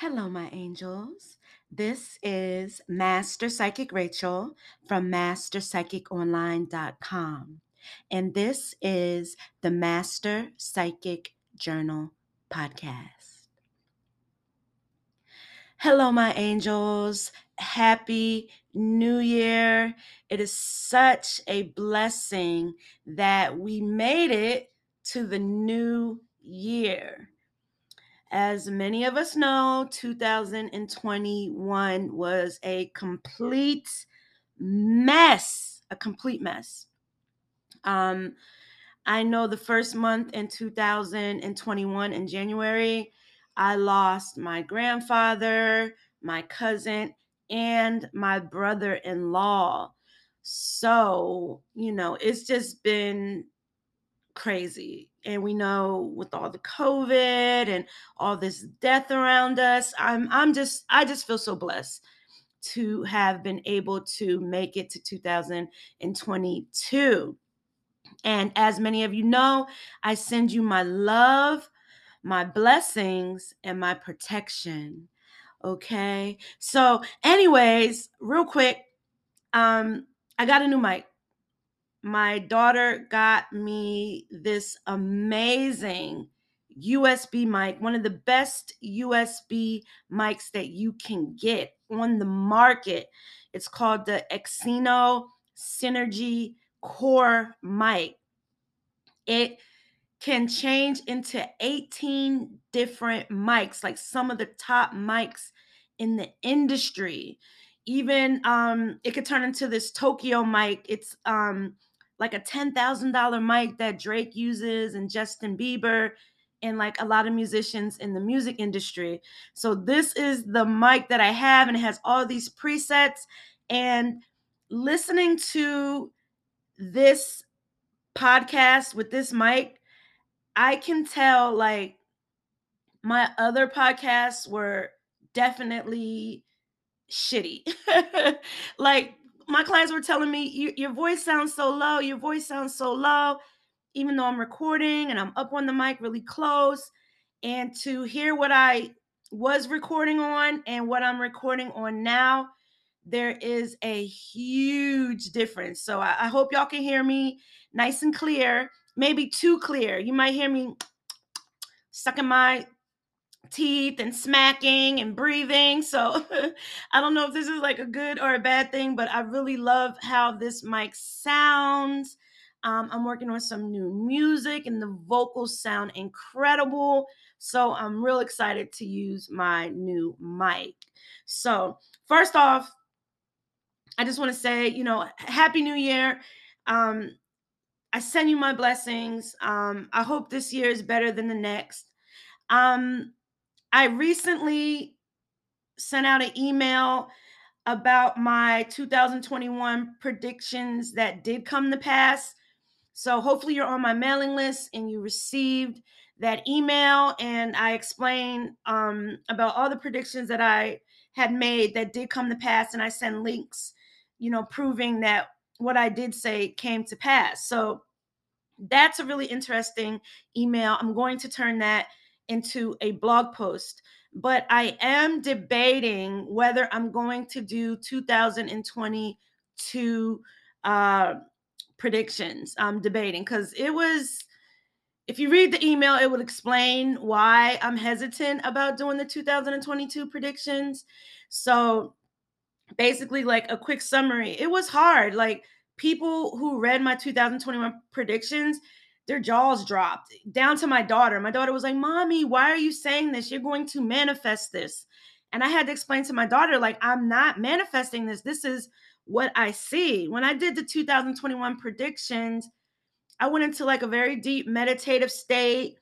Hello, my angels. This is Master Psychic Rachel from MasterPsychicOnline.com. And this is the Master Psychic Journal Podcast. Hello, my angels. Happy New Year. It is such a blessing that we made it to the new year. As many of us know, 2021 was a complete mess, a complete mess. Um, I know the first month in 2021 in January, I lost my grandfather, my cousin, and my brother in law. So, you know, it's just been crazy. And we know with all the COVID and all this death around us, I'm I'm just I just feel so blessed to have been able to make it to 2022. And as many of you know, I send you my love, my blessings, and my protection. Okay. So, anyways, real quick, um, I got a new mic my daughter got me this amazing USB mic, one of the best USB mics that you can get on the market. It's called the Axino Synergy Core mic. It can change into 18 different mics, like some of the top mics in the industry. Even um, it could turn into this Tokyo mic. It's um, like a $10,000 mic that Drake uses and Justin Bieber and like a lot of musicians in the music industry. So this is the mic that I have and it has all these presets and listening to this podcast with this mic, I can tell like my other podcasts were definitely shitty. like my clients were telling me, your voice sounds so low. Your voice sounds so low, even though I'm recording and I'm up on the mic really close. And to hear what I was recording on and what I'm recording on now, there is a huge difference. So I, I hope y'all can hear me nice and clear, maybe too clear. You might hear me sucking my teeth and smacking and breathing. So I don't know if this is like a good or a bad thing, but I really love how this mic sounds. Um, I'm working on some new music and the vocals sound incredible. So I'm real excited to use my new mic. So, first off, I just want to say, you know, Happy New Year. Um, I send you my blessings. Um, I hope this year is better than the next. Um, I recently sent out an email about my 2021 predictions that did come to pass. So hopefully you're on my mailing list and you received that email and I explained um, about all the predictions that I had made that did come to pass and I send links, you know, proving that what I did say came to pass. So that's a really interesting email. I'm going to turn that into a blog post. But I am debating whether I'm going to do 2022 uh, predictions. I'm debating because it was, if you read the email, it would explain why I'm hesitant about doing the 2022 predictions. So basically, like a quick summary, it was hard. Like people who read my 2021 predictions, their jaws dropped down to my daughter. My daughter was like, Mommy, why are you saying this? You're going to manifest this. And I had to explain to my daughter, like, I'm not manifesting this. This is what I see. When I did the 2021 predictions, I went into like a very deep meditative state.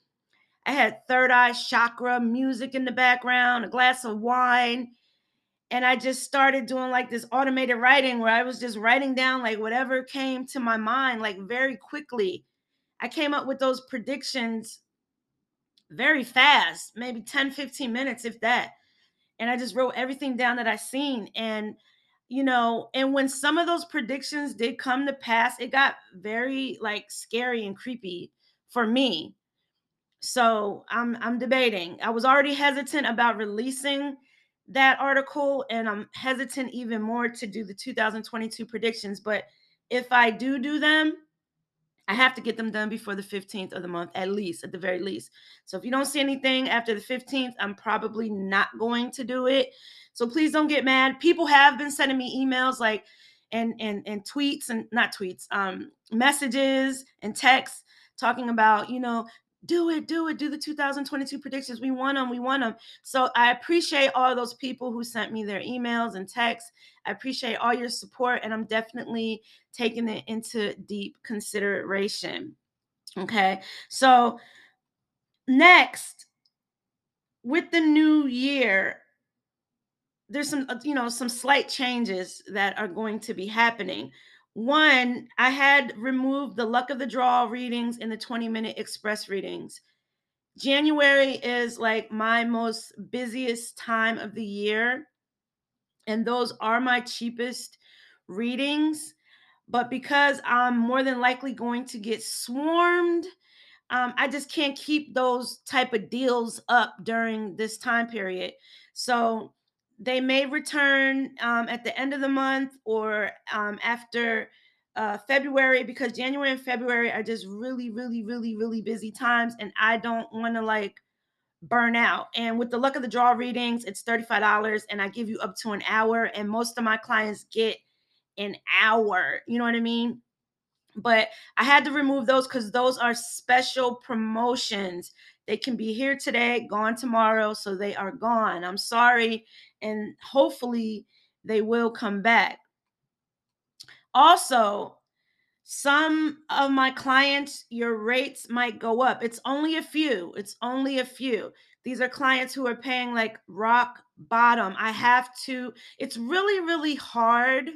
I had third eye chakra music in the background, a glass of wine. And I just started doing like this automated writing where I was just writing down like whatever came to my mind, like very quickly I came up with those predictions very fast, maybe 10, 15 minutes, if that. And I just wrote everything down that I seen. And, you know, and when some of those predictions did come to pass, it got very like scary and creepy for me. so I'm I'm debating. I was already hesitant about releasing that article, and I'm hesitant even more to do the 2022 predictions. But if I do do them, I have to get them done before the 15th of the month, at least, at the very least. So if you don't see anything after the 15th, I'm probably not going to do it. So please don't get mad. People have been sending me emails like and and and tweets and not tweets, um, messages and texts talking about, you know, do it, do it, do the 2022 predictions. We want them, we want them. So I appreciate all those people who sent me their emails and texts. I appreciate all your support, and I'm definitely taking it into deep consideration. Okay, so next, with the new year, there's some, uh, you know, some slight changes that are going to be happening. One, I had removed the luck of the draw readings and the 20 minute express readings. January is like my most busiest time of the year, and those are my cheapest readings. But because I'm more than likely going to get swarmed, um, I just can't keep those type of deals up during this time period. So they may return um, at the end of the month or um, after uh, February because January and February are just really, really, really, really busy times, and I don't want to like burn out. And with the luck of the draw readings, it's $35 and I give you up to an hour, and most of my clients get an hour. You know what I mean? But I had to remove those because those are special promotions. They can be here today, gone tomorrow, so they are gone. I'm sorry and hopefully they will come back. Also, some of my clients, your rates might go up. It's only a few. It's only a few. These are clients who are paying like rock bottom. I have to, it's really, really hard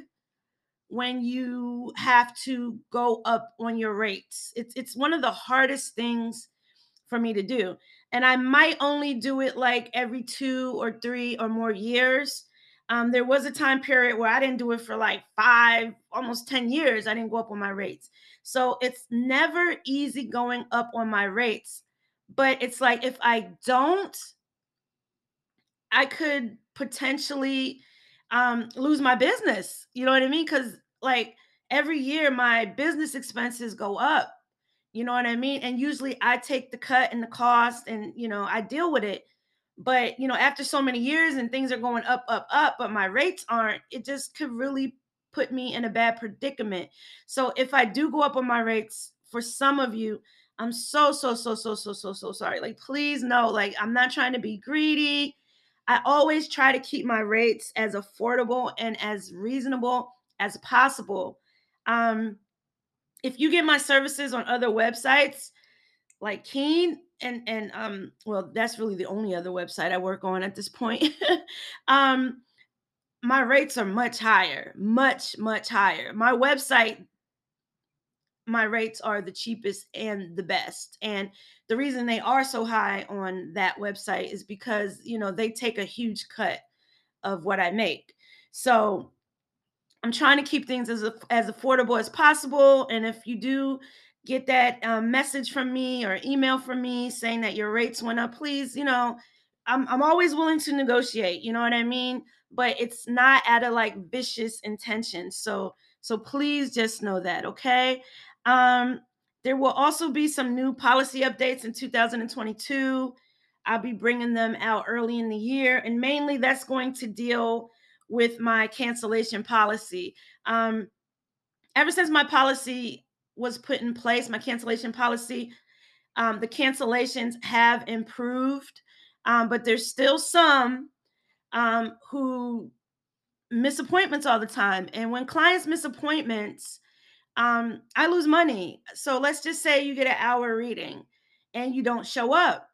when you have to go up on your rates. It's it's one of the hardest things for me to do and I might only do it like every two or three or more years. Um, there was a time period where I didn't do it for like five, almost 10 years. I didn't go up on my rates. So it's never easy going up on my rates. But it's like if I don't, I could potentially um, lose my business. You know what I mean? Because like every year, my business expenses go up. You know what I mean? And usually I take the cut and the cost and, you know, I deal with it. But, you know, after so many years and things are going up, up, up, but my rates aren't, it just could really put me in a bad predicament. So if I do go up on my rates for some of you, I'm so, so, so, so, so, so, so sorry. Like, please know, like, I'm not trying to be greedy. I always try to keep my rates as affordable and as reasonable as possible. Um, if you get my services on other websites like Keen and and um well that's really the only other website I work on at this point. um my rates are much higher, much much higher. My website my rates are the cheapest and the best. And the reason they are so high on that website is because, you know, they take a huge cut of what I make. So I'm trying to keep things as as affordable as possible. And if you do get that um, message from me or email from me saying that your rates went up, please, you know, I'm I'm always willing to negotiate. You know what I mean? But it's not at a like vicious intention. So so please just know that, okay? Um, there will also be some new policy updates in 2022. I'll be bringing them out early in the year, and mainly that's going to deal with my cancellation policy. Um, ever since my policy was put in place, my cancellation policy, um, the cancellations have improved, um, but there's still some um, who miss appointments all the time. And when clients miss appointments, um, I lose money. So let's just say you get an hour reading and you don't show up.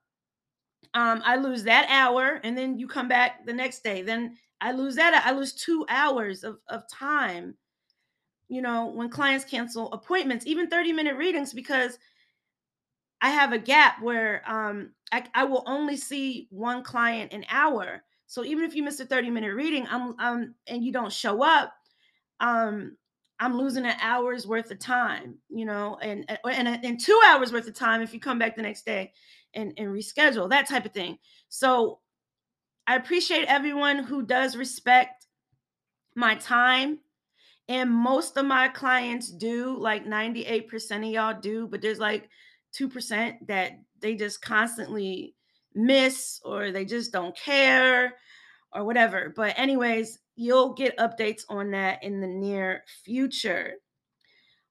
Um, I lose that hour, and then you come back the next day. Then I lose that. I lose two hours of, of time, you know, when clients cancel appointments, even 30 minute readings, because I have a gap where um, I, I will only see one client an hour. So even if you miss a 30 minute reading, I'm, um, and you don't show up, um, I'm losing an hour's worth of time, you know, and and and two hours worth of time if you come back the next day and, and reschedule, that type of thing. So I appreciate everyone who does respect my time. And most of my clients do, like 98% of y'all do, but there's like 2% that they just constantly miss or they just don't care or whatever. But, anyways, you'll get updates on that in the near future.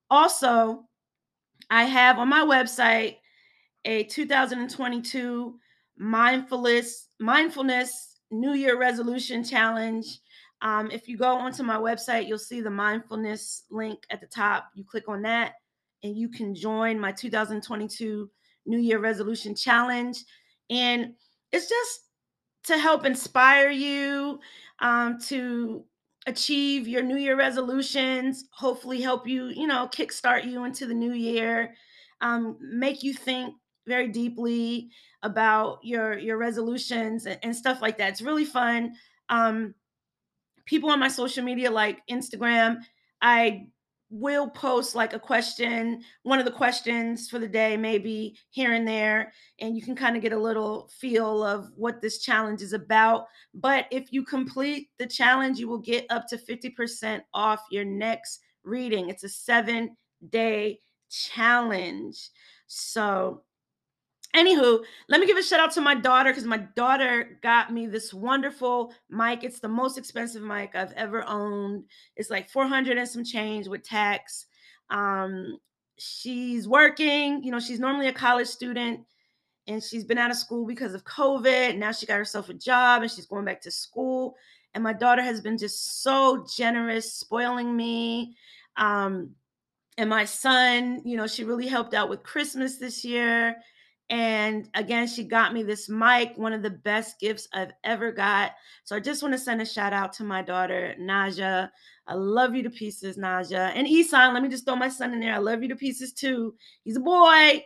Also, I have on my website a 2022 mindfulness mindfulness New Year resolution challenge. Um, if you go onto my website, you'll see the mindfulness link at the top. You click on that, and you can join my 2022 New Year resolution challenge. And it's just to help inspire you um, to achieve your New Year resolutions. Hopefully, help you, you know, kickstart you into the new year. Um, make you think very deeply about your your resolutions and, and stuff like that. It's really fun. Um, people on my social media like Instagram, I will post like a question, one of the questions for the day, maybe here and there, and you can kind of get a little feel of what this challenge is about. But if you complete the challenge, you will get up to 50% off your next reading. It's a seven day challenge. So Anywho, let me give a shout out to my daughter because my daughter got me this wonderful mic. It's the most expensive mic I've ever owned. It's like 400 and some change with tax. Um, she's working, you know, she's normally a college student and she's been out of school because of COVID. Now she got herself a job and she's going back to school. And my daughter has been just so generous, spoiling me. Um, and my son, you know, she really helped out with Christmas this year and again, she got me this mic, one of the best gifts I've ever got. So I just want to send a shout out to my daughter, Naja. I love you to pieces, Naja. And Isan, let me just throw my son in there. I love you to pieces too. He's a boy.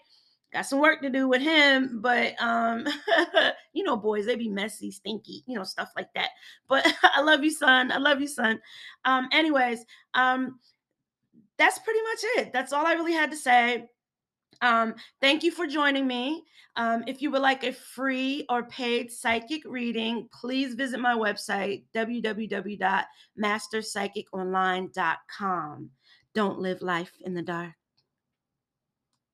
Got some work to do with him, but um, you know, boys, they be messy, stinky, you know, stuff like that. But I love you, son. I love you, son. Um, anyways, um, that's pretty much it. That's all I really had to say. Um, thank you for joining me. Um, if you would like a free or paid psychic reading, please visit my website, www.masterpsychiconline.com. Don't live life in the dark.